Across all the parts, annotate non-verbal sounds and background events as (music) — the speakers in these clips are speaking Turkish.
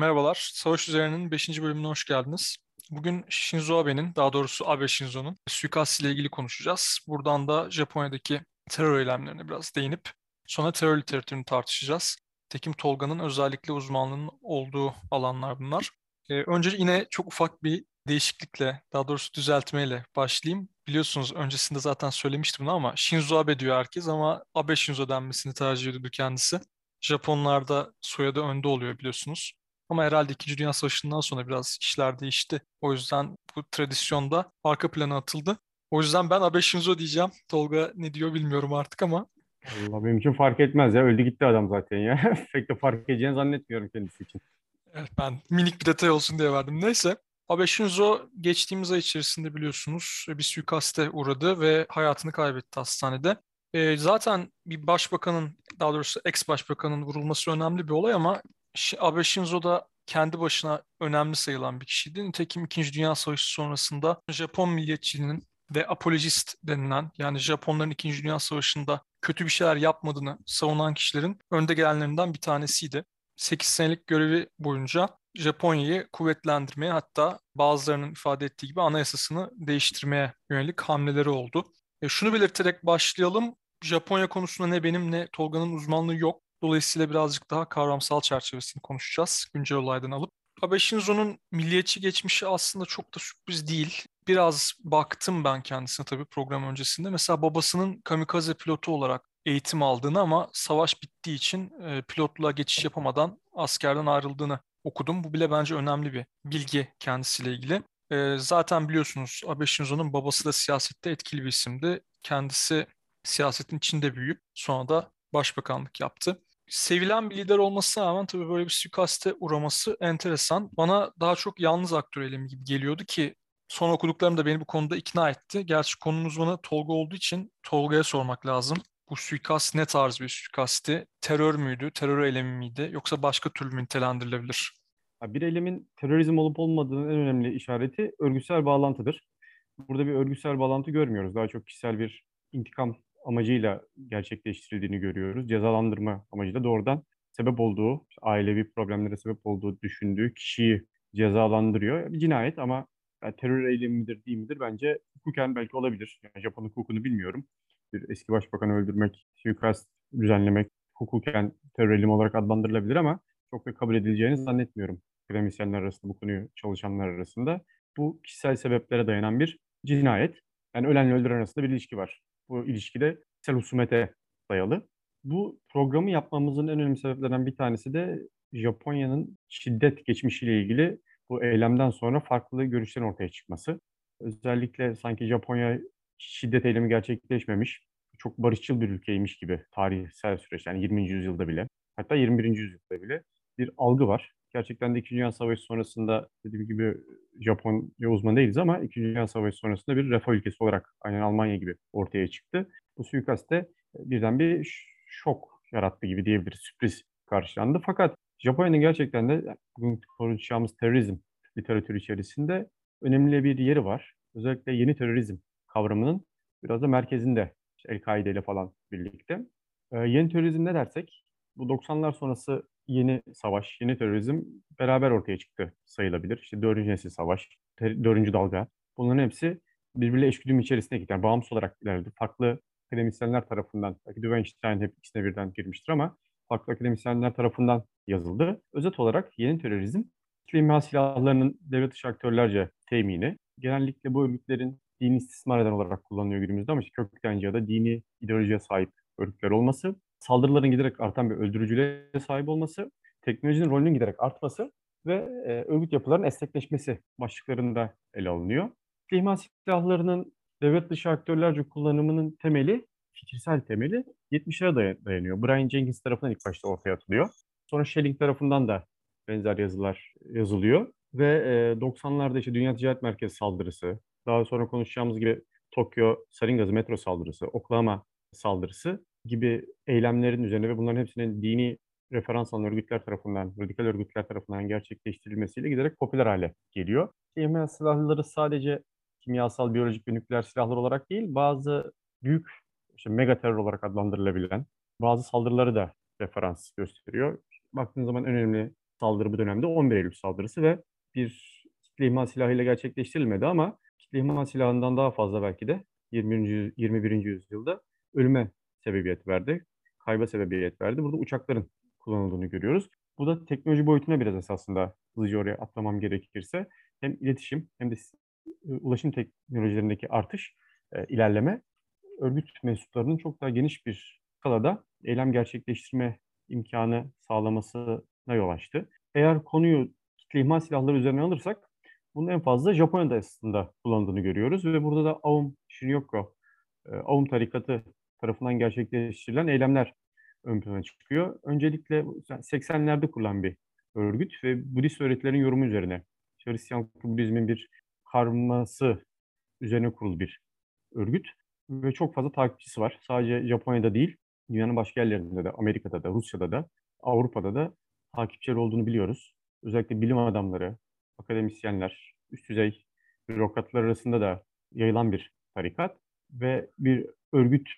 Merhabalar, Savaş Üzerine'nin 5. bölümüne hoş geldiniz. Bugün Shinzo Abe'nin, daha doğrusu Abe Shinzo'nun suikast ile ilgili konuşacağız. Buradan da Japonya'daki terör eylemlerine biraz değinip sonra terör literatürünü tartışacağız. Tekim Tolga'nın özellikle uzmanlığının olduğu alanlar bunlar. Ee, önce yine çok ufak bir değişiklikle, daha doğrusu düzeltmeyle başlayayım. Biliyorsunuz öncesinde zaten söylemiştim bunu ama Shinzo Abe diyor herkes ama Abe Shinzo denmesini tercih ediyordu kendisi. Japonlarda soyadı önde oluyor biliyorsunuz. Ama herhalde İkinci Dünya Savaşı'ndan sonra biraz işler değişti. O yüzden bu tradisyonda arka plana atıldı. O yüzden ben Abe Shinzo diyeceğim. Tolga ne diyor bilmiyorum artık ama. Allah benim için fark etmez ya. Öldü gitti adam zaten ya. (laughs) Pek de fark edeceğini zannetmiyorum kendisi için. Evet ben minik bir detay olsun diye verdim. Neyse. Abe Shinzo geçtiğimiz ay içerisinde biliyorsunuz bir suikaste uğradı ve hayatını kaybetti hastanede. E, zaten bir başbakanın, daha doğrusu ex başbakanın vurulması önemli bir olay ama Abe Shinzo da kendi başına önemli sayılan bir kişiydi. Nitekim İkinci Dünya Savaşı sonrasında Japon milliyetçiliğinin ve apologist denilen yani Japonların İkinci Dünya Savaşı'nda kötü bir şeyler yapmadığını savunan kişilerin önde gelenlerinden bir tanesiydi. 8 senelik görevi boyunca Japonya'yı kuvvetlendirmeye hatta bazılarının ifade ettiği gibi anayasasını değiştirmeye yönelik hamleleri oldu. E şunu belirterek başlayalım. Japonya konusunda ne benim ne Tolga'nın uzmanlığı yok. Dolayısıyla birazcık daha kavramsal çerçevesini konuşacağız güncel olaydan alıp. Abe Shinzo'nun milliyetçi geçmişi aslında çok da sürpriz değil. Biraz baktım ben kendisine tabii program öncesinde. Mesela babasının kamikaze pilotu olarak eğitim aldığını ama savaş bittiği için e, pilotluğa geçiş yapamadan askerden ayrıldığını okudum. Bu bile bence önemli bir bilgi kendisiyle ilgili. E, zaten biliyorsunuz Abe Shinzo'nun babası da siyasette etkili bir isimdi. Kendisi siyasetin içinde büyüyüp sonra da başbakanlık yaptı sevilen bir lider olmasına rağmen tabii böyle bir suikaste uğraması enteresan. Bana daha çok yalnız aktör eylemi gibi geliyordu ki son okuduklarım da beni bu konuda ikna etti. Gerçi konunun uzmanı Tolga olduğu için Tolga'ya sormak lazım. Bu suikast ne tarz bir suikasti? Terör müydü, terör eylemi miydi yoksa başka türlü mü nitelendirilebilir? Bir eylemin terörizm olup olmadığının en önemli işareti örgütsel bağlantıdır. Burada bir örgütsel bağlantı görmüyoruz. Daha çok kişisel bir intikam amacıyla gerçekleştirildiğini görüyoruz. Cezalandırma amacıyla doğrudan sebep olduğu, ailevi problemlere sebep olduğu düşündüğü kişiyi cezalandırıyor. Bir cinayet ama yani terör eylemi midir değil midir bence hukuken belki olabilir. Yani Japon hukukunu bilmiyorum. Bir eski başbakanı öldürmek, suikast düzenlemek hukuken terör eylemi olarak adlandırılabilir ama çok da kabul edileceğini zannetmiyorum. Akademisyenler arasında, bu konuyu çalışanlar arasında. Bu kişisel sebeplere dayanan bir cinayet. Yani ölenle öldüren arasında bir ilişki var. Bu ilişkide kişisel husumete dayalı. Bu programı yapmamızın en önemli sebeplerinden bir tanesi de Japonya'nın şiddet geçmişiyle ilgili bu eylemden sonra farklı görüşlerin ortaya çıkması. Özellikle sanki Japonya şiddet eylemi gerçekleşmemiş, çok barışçıl bir ülkeymiş gibi tarihsel süreç yani 20. yüzyılda bile hatta 21. yüzyılda bile bir algı var. Gerçekten de 2. Dünya Savaşı sonrasında dediğim gibi Japonya uzmanı değiliz ama 2. Dünya Savaşı sonrasında bir refah ülkesi olarak aynen Almanya gibi ortaya çıktı. Bu suikaste e, birden bir şok yarattı gibi diyebiliriz. Sürpriz karşılandı. Fakat Japonya'nın gerçekten de bugün konuşacağımız terörizm literatürü içerisinde önemli bir yeri var. Özellikle yeni terörizm kavramının biraz da merkezinde işte El-Kaide ile falan birlikte. Ee, yeni terörizm ne dersek bu 90'lar sonrası yeni savaş, yeni terörizm beraber ortaya çıktı sayılabilir. İşte dördüncü nesil savaş, dördüncü dalga. Bunların hepsi birbiriyle eşgüdüm içerisinde gitti. Yani bağımsız olarak ilerledi. Farklı akademisyenler tarafından, belki Düvenstein hep ikisine birden girmiştir ama farklı akademisyenler tarafından yazıldı. Özet olarak yeni terörizm, İslam silahlarının devlet dışı aktörlerce temini, genellikle bu örgütlerin dini istismar eden olarak kullanılıyor günümüzde ama işte köktenci ya da dini ideolojiye sahip örgütler olması, saldırıların giderek artan bir öldürücülüğe sahip olması, teknolojinin rolünün giderek artması ve e, örgüt yapılarının esnekleşmesi başlıklarında ele alınıyor. İhmal silahlarının devlet dışı aktörlerce kullanımının temeli, fikirsel temeli 70'lere dayanıyor. Brian Jenkins tarafından ilk başta ortaya atılıyor. Sonra Schelling tarafından da benzer yazılar yazılıyor. Ve e, 90'larda işte Dünya Ticaret Merkezi saldırısı, daha sonra konuşacağımız gibi Tokyo sarin gazı metro saldırısı, Oklahoma saldırısı gibi eylemlerin üzerine ve bunların hepsinin dini referans alan örgütler tarafından, radikal örgütler tarafından gerçekleştirilmesiyle giderek popüler hale geliyor. Kimya silahları sadece kimyasal, biyolojik ve nükleer silahlar olarak değil, bazı büyük işte mega terör olarak adlandırılabilen bazı saldırıları da referans gösteriyor. Baktığınız zaman önemli saldırı bu dönemde 11 Eylül saldırısı ve bir kitle imha silahıyla gerçekleştirilmedi ama kitle imha silahından daha fazla belki de 20. 21. yüzyılda ölüme sebebiyet verdi. Kayba sebebiyet verdi. Burada uçakların kullanıldığını görüyoruz. Bu da teknoloji boyutuna biraz esasında hızlıca oraya atlamam gerekirse hem iletişim hem de e, ulaşım teknolojilerindeki artış, e, ilerleme örgüt mensuplarının çok daha geniş bir skalada eylem gerçekleştirme imkanı sağlamasına yol açtı. Eğer konuyu kitle ihmal silahları üzerine alırsak bunun en fazla Japonya'da aslında kullanıldığını görüyoruz ve burada da Aum Shinryoku, e, Aum tarikatı tarafından gerçekleştirilen eylemler ön plana çıkıyor. Öncelikle 80'lerde kurulan bir örgüt ve Budist öğretilerin yorumu üzerine Hristiyan Budizmin bir karması üzerine kurulu bir örgüt ve çok fazla takipçisi var. Sadece Japonya'da değil, dünyanın başka yerlerinde de, Amerika'da da, Rusya'da da, Avrupa'da da takipçiler olduğunu biliyoruz. Özellikle bilim adamları, akademisyenler, üst düzey bürokratlar arasında da yayılan bir tarikat ve bir örgüt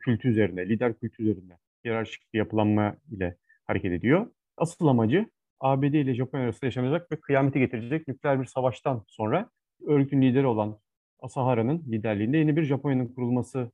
kültü üzerine, lider kültü üzerine hiyerarşik bir yapılanma ile hareket ediyor. Asıl amacı ABD ile Japonya arasında yaşanacak ve kıyameti getirecek nükleer bir savaştan sonra örgütün lideri olan Asahara'nın liderliğinde yeni bir Japonya'nın kurulmasına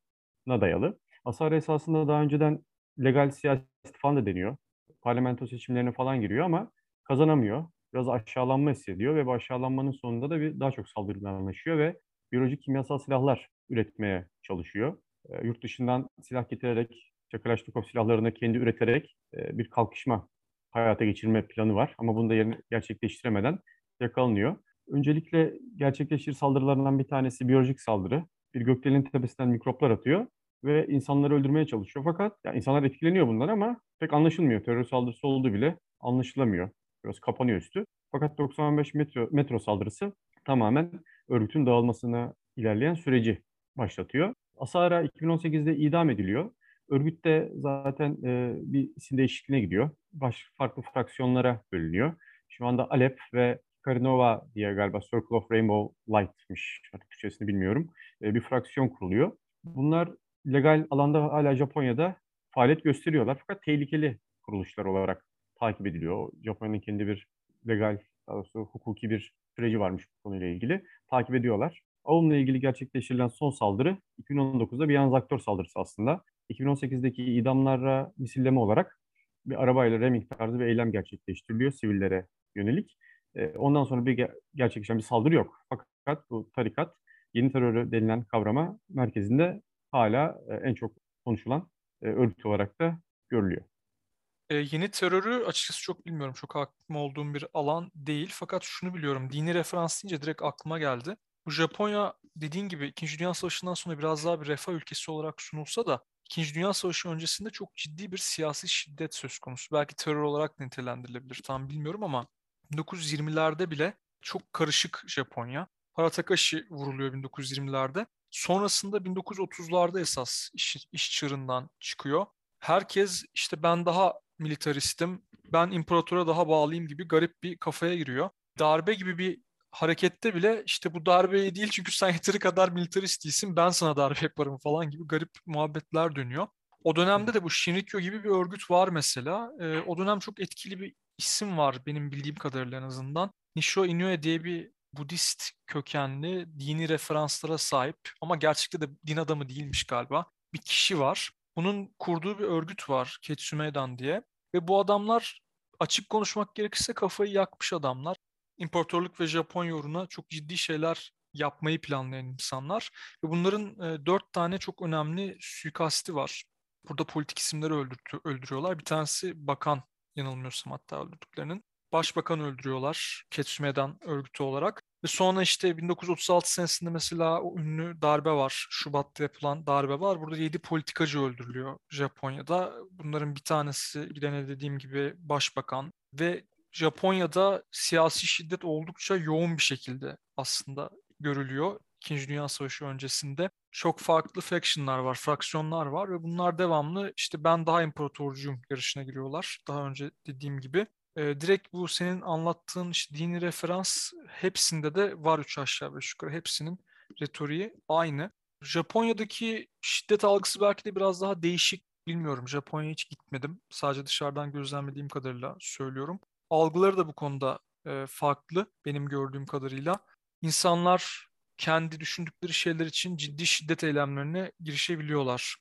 dayalı. Asahara esasında daha önceden legal siyaset falan da deniyor. Parlamento seçimlerine falan giriyor ama kazanamıyor. Biraz aşağılanma hissediyor ve bu aşağılanmanın sonunda da bir daha çok saldırılar anlaşıyor ve biyolojik kimyasal silahlar üretmeye çalışıyor. E, yurt dışından silah getirerek, Kalashnikov silahlarını kendi üreterek e, bir kalkışma hayata geçirme planı var. Ama bunu da yerini gerçekleştiremeden yakalanıyor. Öncelikle gerçekleştirir saldırılarından bir tanesi biyolojik saldırı. Bir gökdelenin tepesinden mikroplar atıyor ve insanları öldürmeye çalışıyor. Fakat yani insanlar etkileniyor bundan ama pek anlaşılmıyor. Terör saldırısı olduğu bile anlaşılamıyor. Biraz kapanıyor üstü. Fakat 95 metro, metro saldırısı tamamen örgütün dağılmasına ilerleyen süreci başlatıyor. Asara 2018'de idam ediliyor. Örgüt de zaten e, bir isim değişikliğine gidiyor. Baş, farklı fraksiyonlara bölünüyor. Şu anda Alep ve Karinova diye galiba Circle of Rainbow Light'mış. Artık Türkçesini bilmiyorum. E, bir fraksiyon kuruluyor. Bunlar legal alanda hala Japonya'da faaliyet gösteriyorlar. Fakat tehlikeli kuruluşlar olarak takip ediliyor. Japonya'nın kendi bir legal, daha doğrusu hukuki bir süreci varmış bu konuyla ilgili. Takip ediyorlar. Aum'la ilgili gerçekleştirilen son saldırı 2019'da bir yalnız saldırısı aslında. 2018'deki idamlara misilleme olarak bir arabayla reming tarzı bir eylem gerçekleştiriliyor sivillere yönelik. E, ondan sonra bir gerçekleşen bir saldırı yok. Fakat bu tarikat yeni terörü denilen kavrama merkezinde hala e, en çok konuşulan e, örgüt olarak da görülüyor. E, yeni terörü açıkçası çok bilmiyorum. Çok hakim olduğum bir alan değil. Fakat şunu biliyorum. Dini referans deyince direkt aklıma geldi. Japonya dediğin gibi 2. Dünya Savaşı'ndan sonra biraz daha bir refah ülkesi olarak sunulsa da İkinci Dünya Savaşı öncesinde çok ciddi bir siyasi şiddet söz konusu. Belki terör olarak nitelendirilebilir tam bilmiyorum ama 1920'lerde bile çok karışık Japonya. Haratakashi vuruluyor 1920'lerde. Sonrasında 1930'larda esas iş, iş çığırından çıkıyor. Herkes işte ben daha militaristim, ben imparatora daha bağlıyım gibi garip bir kafaya giriyor. Darbe gibi bir harekette bile işte bu darbeyi değil çünkü sen yeteri kadar militarist değilsin ben sana darbe yaparım falan gibi garip muhabbetler dönüyor. O dönemde de bu Shinrikyo gibi bir örgüt var mesela. E, o dönem çok etkili bir isim var benim bildiğim kadarıyla en azından. Nisho Inoue diye bir Budist kökenli dini referanslara sahip ama gerçekte de din adamı değilmiş galiba. Bir kişi var. Bunun kurduğu bir örgüt var Ketsumedan diye. Ve bu adamlar açık konuşmak gerekirse kafayı yakmış adamlar imparatorluk ve Japonya uğruna çok ciddi şeyler yapmayı planlayan insanlar. Ve bunların e, dört tane çok önemli suikasti var. Burada politik isimleri öldürtü, öldürüyorlar. Bir tanesi bakan yanılmıyorsam hatta öldürdüklerinin. Başbakan öldürüyorlar Ketsume'den örgütü olarak. Ve sonra işte 1936 senesinde mesela o ünlü darbe var. Şubat'ta yapılan darbe var. Burada 7 politikacı öldürülüyor Japonya'da. Bunların bir tanesi gidene dediğim gibi başbakan ve Japonya'da siyasi şiddet oldukça yoğun bir şekilde aslında görülüyor. İkinci Dünya Savaşı öncesinde çok farklı factionlar var, fraksiyonlar var ve bunlar devamlı işte ben daha imparatorcuyum yarışına giriyorlar. Daha önce dediğim gibi. E, direkt bu senin anlattığın işte dini referans hepsinde de var üç aşağı beş yukarı. Hepsinin retoriği aynı. Japonya'daki şiddet algısı belki de biraz daha değişik. Bilmiyorum. Japonya'ya hiç gitmedim. Sadece dışarıdan gözlemlediğim kadarıyla söylüyorum. Algıları da bu konuda e, farklı benim gördüğüm kadarıyla. İnsanlar kendi düşündükleri şeyler için ciddi şiddet eylemlerine girişebiliyorlar.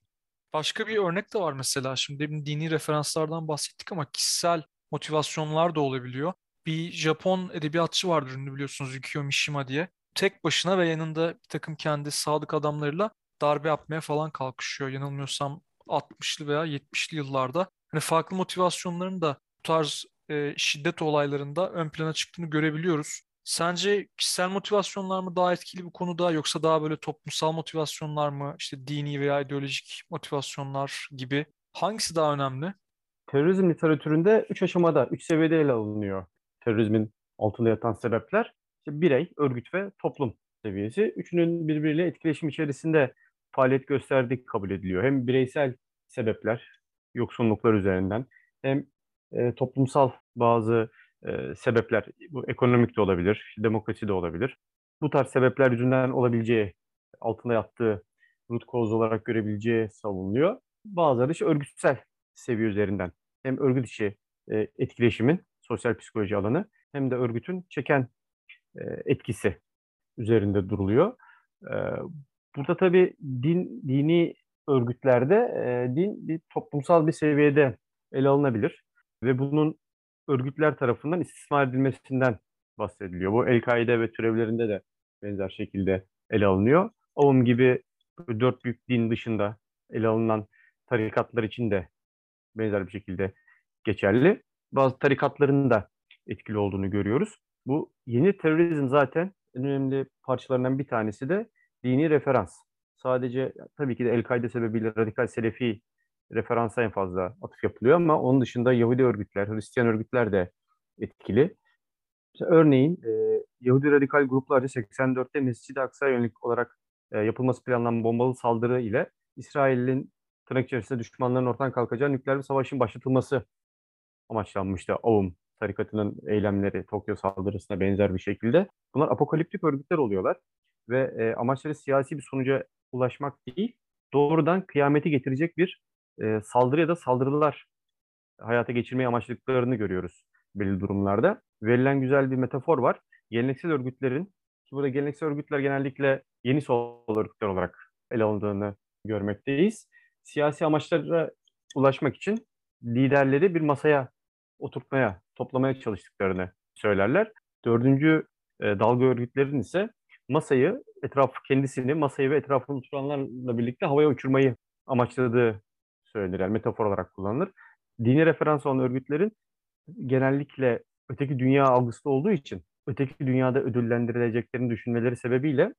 Başka bir örnek de var mesela. Şimdi demin dini referanslardan bahsettik ama kişisel motivasyonlar da olabiliyor. Bir Japon edebiyatçı vardır ünlü biliyorsunuz Yukio Mishima diye. Tek başına ve yanında bir takım kendi sadık adamlarıyla darbe yapmaya falan kalkışıyor. Yanılmıyorsam 60'lı veya 70'li yıllarda. Hani farklı motivasyonların da bu tarz e, şiddet olaylarında ön plana çıktığını görebiliyoruz. Sence kişisel motivasyonlar mı daha etkili bu konuda yoksa daha böyle toplumsal motivasyonlar mı işte dini veya ideolojik motivasyonlar gibi hangisi daha önemli? Terörizm literatüründe üç aşamada, üç seviyede ele alınıyor terörizmin altında yatan sebepler. İşte birey, örgüt ve toplum seviyesi. Üçünün birbiriyle etkileşim içerisinde faaliyet gösterdiği kabul ediliyor. Hem bireysel sebepler, yoksunluklar üzerinden hem e, toplumsal bazı e, sebepler, bu ekonomik de olabilir, demokrasi de olabilir. Bu tarz sebepler yüzünden olabileceği, altında yattığı root cause olarak görebileceği savunuluyor. Bazıları ise örgütsel seviye üzerinden hem örgüt içi e, etkileşimin sosyal psikoloji alanı hem de örgütün çeken e, etkisi üzerinde duruluyor. E, burada tabii din dini örgütlerde e, din bir toplumsal bir seviyede ele alınabilir ve bunun örgütler tarafından istismar edilmesinden bahsediliyor. Bu El-Kaide ve türevlerinde de benzer şekilde ele alınıyor. OVM gibi dört büyük din dışında ele alınan tarikatlar için de benzer bir şekilde geçerli. Bazı tarikatların da etkili olduğunu görüyoruz. Bu yeni terörizm zaten en önemli parçalarından bir tanesi de dini referans. Sadece tabii ki de El-Kaide sebebiyle radikal Selefi referansa en fazla atıf yapılıyor ama onun dışında Yahudi örgütler, Hristiyan örgütler de etkili. Mesela örneğin e, Yahudi radikal gruplarca 84'te Mescid-i Aksa'ya yönelik olarak e, yapılması planlanan bombalı saldırı ile İsrail'in tırnak içerisinde düşmanların ortadan kalkacağı nükleer bir savaşın başlatılması amaçlanmıştı. AUM tarikatının eylemleri Tokyo saldırısına benzer bir şekilde. Bunlar apokaliptik örgütler oluyorlar ve e, amaçları siyasi bir sonuca ulaşmak değil, doğrudan kıyameti getirecek bir e, saldırı ya da saldırılar hayata geçirmeyi amaçladıklarını görüyoruz belli durumlarda. Verilen güzel bir metafor var. Geleneksel örgütlerin, ki burada geleneksel örgütler genellikle yeni sol örgütler olarak ele alındığını görmekteyiz. Siyasi amaçlara ulaşmak için liderleri bir masaya oturtmaya, toplamaya çalıştıklarını söylerler. Dördüncü e, dalga örgütlerin ise masayı, etraf kendisini, masayı ve etrafında oturanlarla birlikte havaya uçurmayı amaçladığı söylenir. Yani metafor olarak kullanılır. Dini referans olan örgütlerin genellikle öteki dünya algısı olduğu için öteki dünyada ödüllendirileceklerini düşünmeleri sebebiyle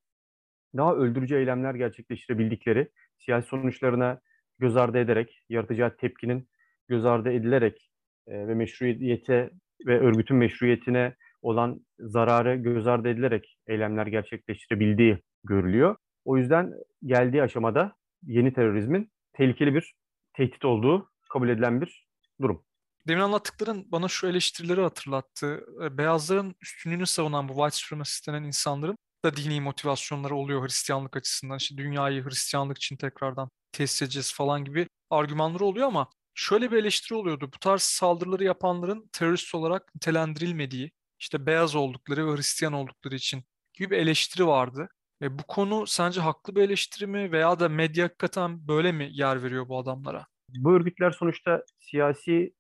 daha öldürücü eylemler gerçekleştirebildikleri, siyasi sonuçlarına göz ardı ederek, yaratacağı tepkinin göz ardı edilerek e, ve meşruiyete ve örgütün meşruiyetine olan zararı göz ardı edilerek eylemler gerçekleştirebildiği görülüyor. O yüzden geldiği aşamada yeni terörizmin tehlikeli bir tehdit olduğu kabul edilen bir durum. Demin anlattıkların bana şu eleştirileri hatırlattı. E, beyazların üstünlüğünü savunan bu white supremacist denen insanların da dini motivasyonları oluyor Hristiyanlık açısından. İşte dünyayı Hristiyanlık için tekrardan tesis edeceğiz falan gibi argümanları oluyor ama şöyle bir eleştiri oluyordu. Bu tarz saldırıları yapanların terörist olarak nitelendirilmediği, işte beyaz oldukları ve Hristiyan oldukları için gibi bir eleştiri vardı. E, bu konu sence haklı bir eleştiri mi veya da medya hakikaten böyle mi yer veriyor bu adamlara? Bu örgütler sonuçta siyasi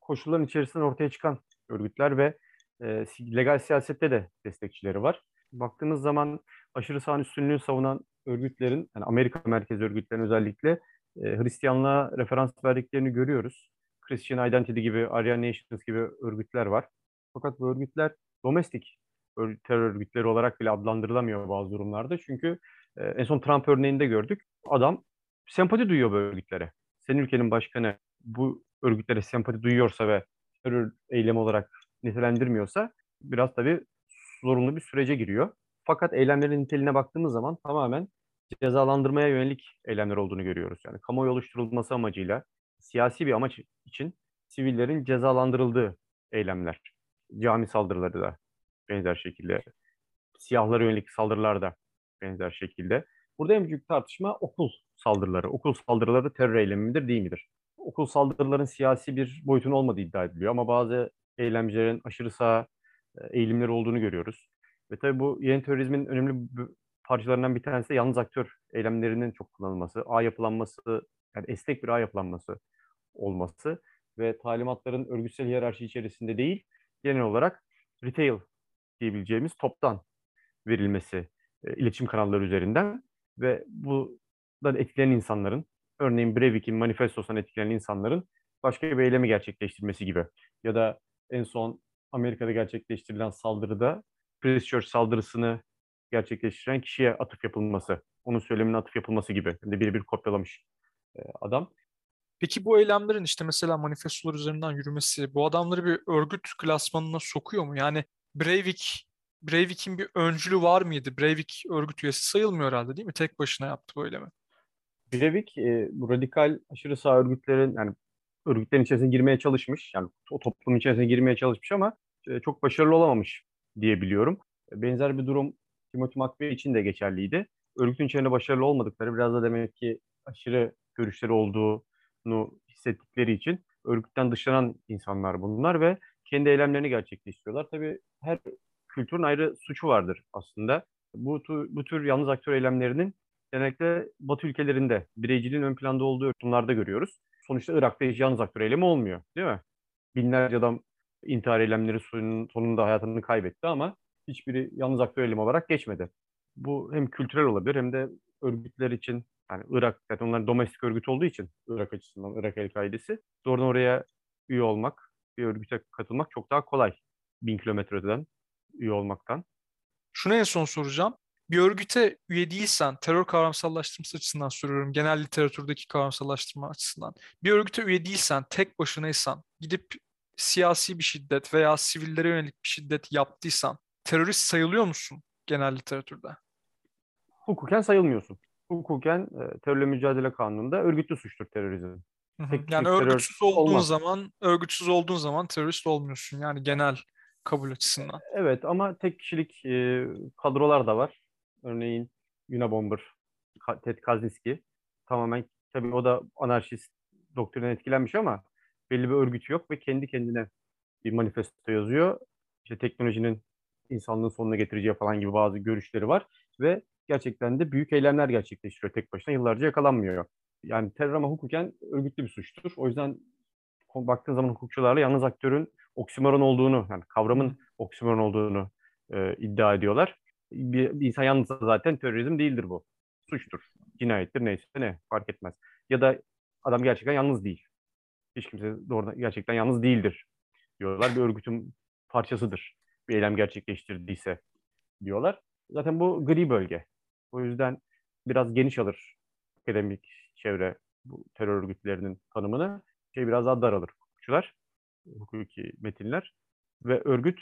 koşulların içerisinde ortaya çıkan örgütler ve e, legal siyasette de destekçileri var. Baktığınız zaman aşırı sağın üstünlüğünü savunan örgütlerin, yani Amerika merkezi örgütlerin özellikle e, Hristiyanlığa referans verdiklerini görüyoruz. Christian Identity gibi, Aryan Nations gibi örgütler var. Fakat bu örgütler domestik terör örgütleri olarak bile adlandırılamıyor bazı durumlarda. Çünkü e, en son Trump örneğinde gördük. Adam sempati duyuyor bu örgütlere. Senin ülkenin başkanı bu örgütlere sempati duyuyorsa ve terör eylemi olarak nitelendirmiyorsa biraz tabii zorunlu bir sürece giriyor. Fakat eylemlerin niteliğine baktığımız zaman tamamen cezalandırmaya yönelik eylemler olduğunu görüyoruz. Yani kamuoyu oluşturulması amacıyla siyasi bir amaç için sivillerin cezalandırıldığı eylemler. Cami saldırıları da benzer şekilde. Siyahlara yönelik saldırılar da benzer şekilde. Burada en büyük tartışma okul saldırıları. Okul saldırıları terör eylemi midir değil midir? Okul saldırıların siyasi bir boyutun olmadığı iddia ediliyor ama bazı eylemcilerin aşırı sağ e, eğilimleri olduğunu görüyoruz. Ve tabii bu yeni terörizmin önemli parçalarından bir tanesi de yalnız aktör eylemlerinin çok kullanılması, ağ yapılanması, yani esnek bir ağ yapılanması olması ve talimatların örgütsel hiyerarşi içerisinde değil, genel olarak retail diyebileceğimiz toptan verilmesi e, iletişim kanalları üzerinden ve bundan etkilenen insanların, örneğin Breivik'in manifestosundan etkilenen insanların başka bir eylemi gerçekleştirmesi gibi ya da en son Amerika'da gerçekleştirilen saldırıda Christchurch saldırısını gerçekleştiren kişiye atıf yapılması, onun söylemine atıf yapılması gibi. Hem de birebir kopyalamış e, adam. Peki bu eylemlerin işte mesela manifestolar üzerinden yürümesi bu adamları bir örgüt klasmanına sokuyor mu? Yani Breivik Breivik'in bir öncülü var mıydı? Breivik örgüt üyesi sayılmıyor herhalde değil mi? Tek başına yaptı bu eylemi. Breivik e, radikal aşırı sağ örgütlerin yani örgütlerin içerisine girmeye çalışmış. Yani o toplum içerisine girmeye çalışmış ama e, çok başarılı olamamış diye biliyorum. Benzer bir durum Timothy McVeigh için de geçerliydi. Örgütün içerisinde başarılı olmadıkları biraz da demek ki aşırı görüşleri olduğunu hissettikleri için örgütten dışlanan insanlar bunlar ve kendi eylemlerini gerçekleştiriyorlar. Tabii her kültürün ayrı suçu vardır aslında. Bu, bu tür yalnız aktör eylemlerinin genellikle Batı ülkelerinde bireyciliğin ön planda olduğu toplumlarda görüyoruz. Sonuçta Irak'ta hiç yalnız aktör eylemi olmuyor değil mi? Binlerce adam intihar eylemleri sonunda hayatını kaybetti ama hiçbiri yalnız aktör eylemi olarak geçmedi. Bu hem kültürel olabilir hem de örgütler için yani Irak zaten onların domestik örgüt olduğu için Irak açısından Irak El-Kaidesi doğrudan oraya üye olmak, bir örgüte katılmak çok daha kolay. Bin kilometre öteden üye olmaktan. Şunu en son soracağım. Bir örgüte üye değilsen, terör kavramsallaştırması açısından soruyorum, genel literatürdeki kavramsallaştırma açısından. Bir örgüte üye değilsen, tek başınaysan, gidip siyasi bir şiddet veya sivillere yönelik bir şiddet yaptıysan, terörist sayılıyor musun genel literatürde? Hukuken sayılmıyorsun. Hukuken e, terörle mücadele kanununda örgütlü suçtur terörizm. Tek yani örgütsüz olduğun olmaz. zaman örgütsüz olduğun zaman terörist olmuyorsun. Yani genel kabul açısından. Evet ama tek kişilik e, kadrolar da var. Örneğin Unabomber, Ted Kaczynski tamamen tabii o da anarşist doktrinden etkilenmiş ama belli bir örgütü yok ve kendi kendine bir manifesto yazıyor. İşte teknolojinin insanlığın sonuna getireceği falan gibi bazı görüşleri var ve gerçekten de büyük eylemler gerçekleştiriyor tek başına. Yıllarca yakalanmıyor. Yani terör ama hukuken örgütlü bir suçtur. O yüzden baktığın zaman hukukçularla yalnız aktörün oksimoron olduğunu, yani kavramın oksimoron olduğunu e, iddia ediyorlar. Bir, bir insan yalnızsa zaten terörizm değildir bu. Suçtur, cinayettir neyse ne fark etmez. Ya da adam gerçekten yalnız değil. Hiç kimse doğrudan gerçekten yalnız değildir diyorlar. Bir örgütün parçasıdır. Bir eylem gerçekleştirdiyse diyorlar. Zaten bu gri bölge. O yüzden biraz geniş alır akademik çevre bu terör örgütlerinin tanımını. Şey biraz daha daralır hukukçular hukuki metinler ve örgüt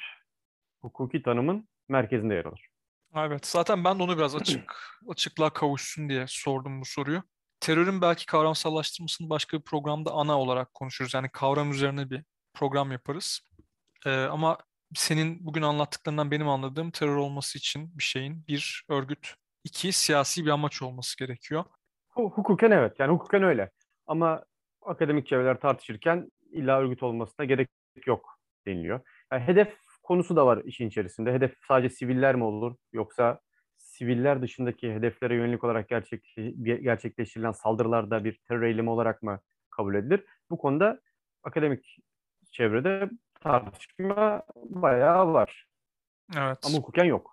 hukuki tanımın merkezinde yer alır. Evet, zaten ben de onu biraz açık (clears throat) açıklığa kavuşsun diye sordum bu soruyu. Terörün belki kavramsallaştırmasını başka bir programda ana olarak konuşuruz. Yani kavram üzerine bir program yaparız. Ee, ama senin bugün anlattıklarından benim anladığım terör olması için bir şeyin bir örgüt, iki siyasi bir amaç olması gerekiyor. Hukuken evet. Yani hukuken öyle. Ama akademik çevreler tartışırken illa örgüt olmasına gerek yok deniliyor. Yani hedef konusu da var işin içerisinde. Hedef sadece siviller mi olur yoksa siviller dışındaki hedeflere yönelik olarak gerçek, gerçekleştirilen saldırılarda bir terör eylemi olarak mı kabul edilir? Bu konuda akademik çevrede tartışma bayağı var. Evet. Ama hukuken yok.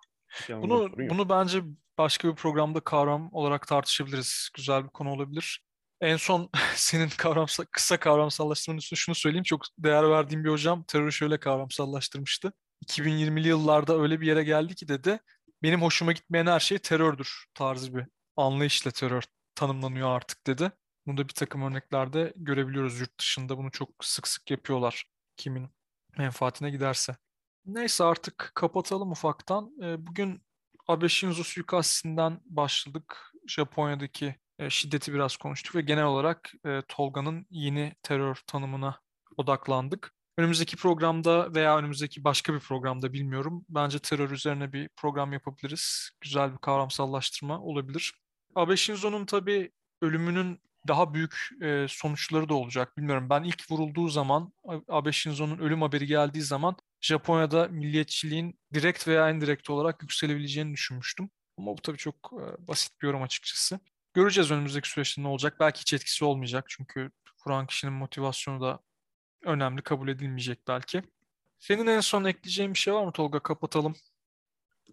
Bunu bunu bence başka bir programda kavram olarak tartışabiliriz. Güzel bir konu olabilir. En son (laughs) senin kavramsal, kısa kavramsallaştırmanın üstüne şunu söyleyeyim. Çok değer verdiğim bir hocam terörü şöyle kavramsallaştırmıştı. 2020'li yıllarda öyle bir yere geldi ki dedi. Benim hoşuma gitmeyen her şey terördür tarzı bir anlayışla terör tanımlanıyor artık dedi. Bunu da bir takım örneklerde görebiliyoruz yurt dışında. Bunu çok sık sık yapıyorlar kimin menfaatine giderse. Neyse artık kapatalım ufaktan. Ee, bugün Abe Shinzo suikastinden başladık. Japonya'daki şiddeti biraz konuştuk ve genel olarak e, Tolga'nın yeni terör tanımına odaklandık. Önümüzdeki programda veya önümüzdeki başka bir programda bilmiyorum. Bence terör üzerine bir program yapabiliriz. Güzel bir kavramsallaştırma olabilir. Abe Shinzo'nun tabii ölümünün daha büyük e, sonuçları da olacak. Bilmiyorum ben ilk vurulduğu zaman Abe Shinzo'nun ölüm haberi geldiği zaman Japonya'da milliyetçiliğin direkt veya indirekt olarak yükselebileceğini düşünmüştüm. Ama bu tabii çok e, basit bir yorum açıkçası. Göreceğiz önümüzdeki süreçte ne olacak. Belki hiç etkisi olmayacak çünkü vuran kişinin motivasyonu da önemli kabul edilmeyecek belki. Senin en son ekleyeceğin bir şey var mı Tolga? Kapatalım.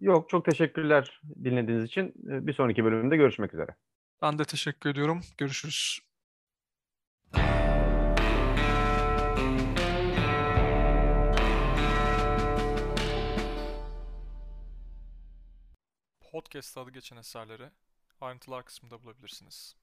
Yok çok teşekkürler dinlediğiniz için. Bir sonraki bölümde görüşmek üzere. Ben de teşekkür ediyorum. Görüşürüz. Podcast adı geçen eserleri ayrıntılar kısmında bulabilirsiniz.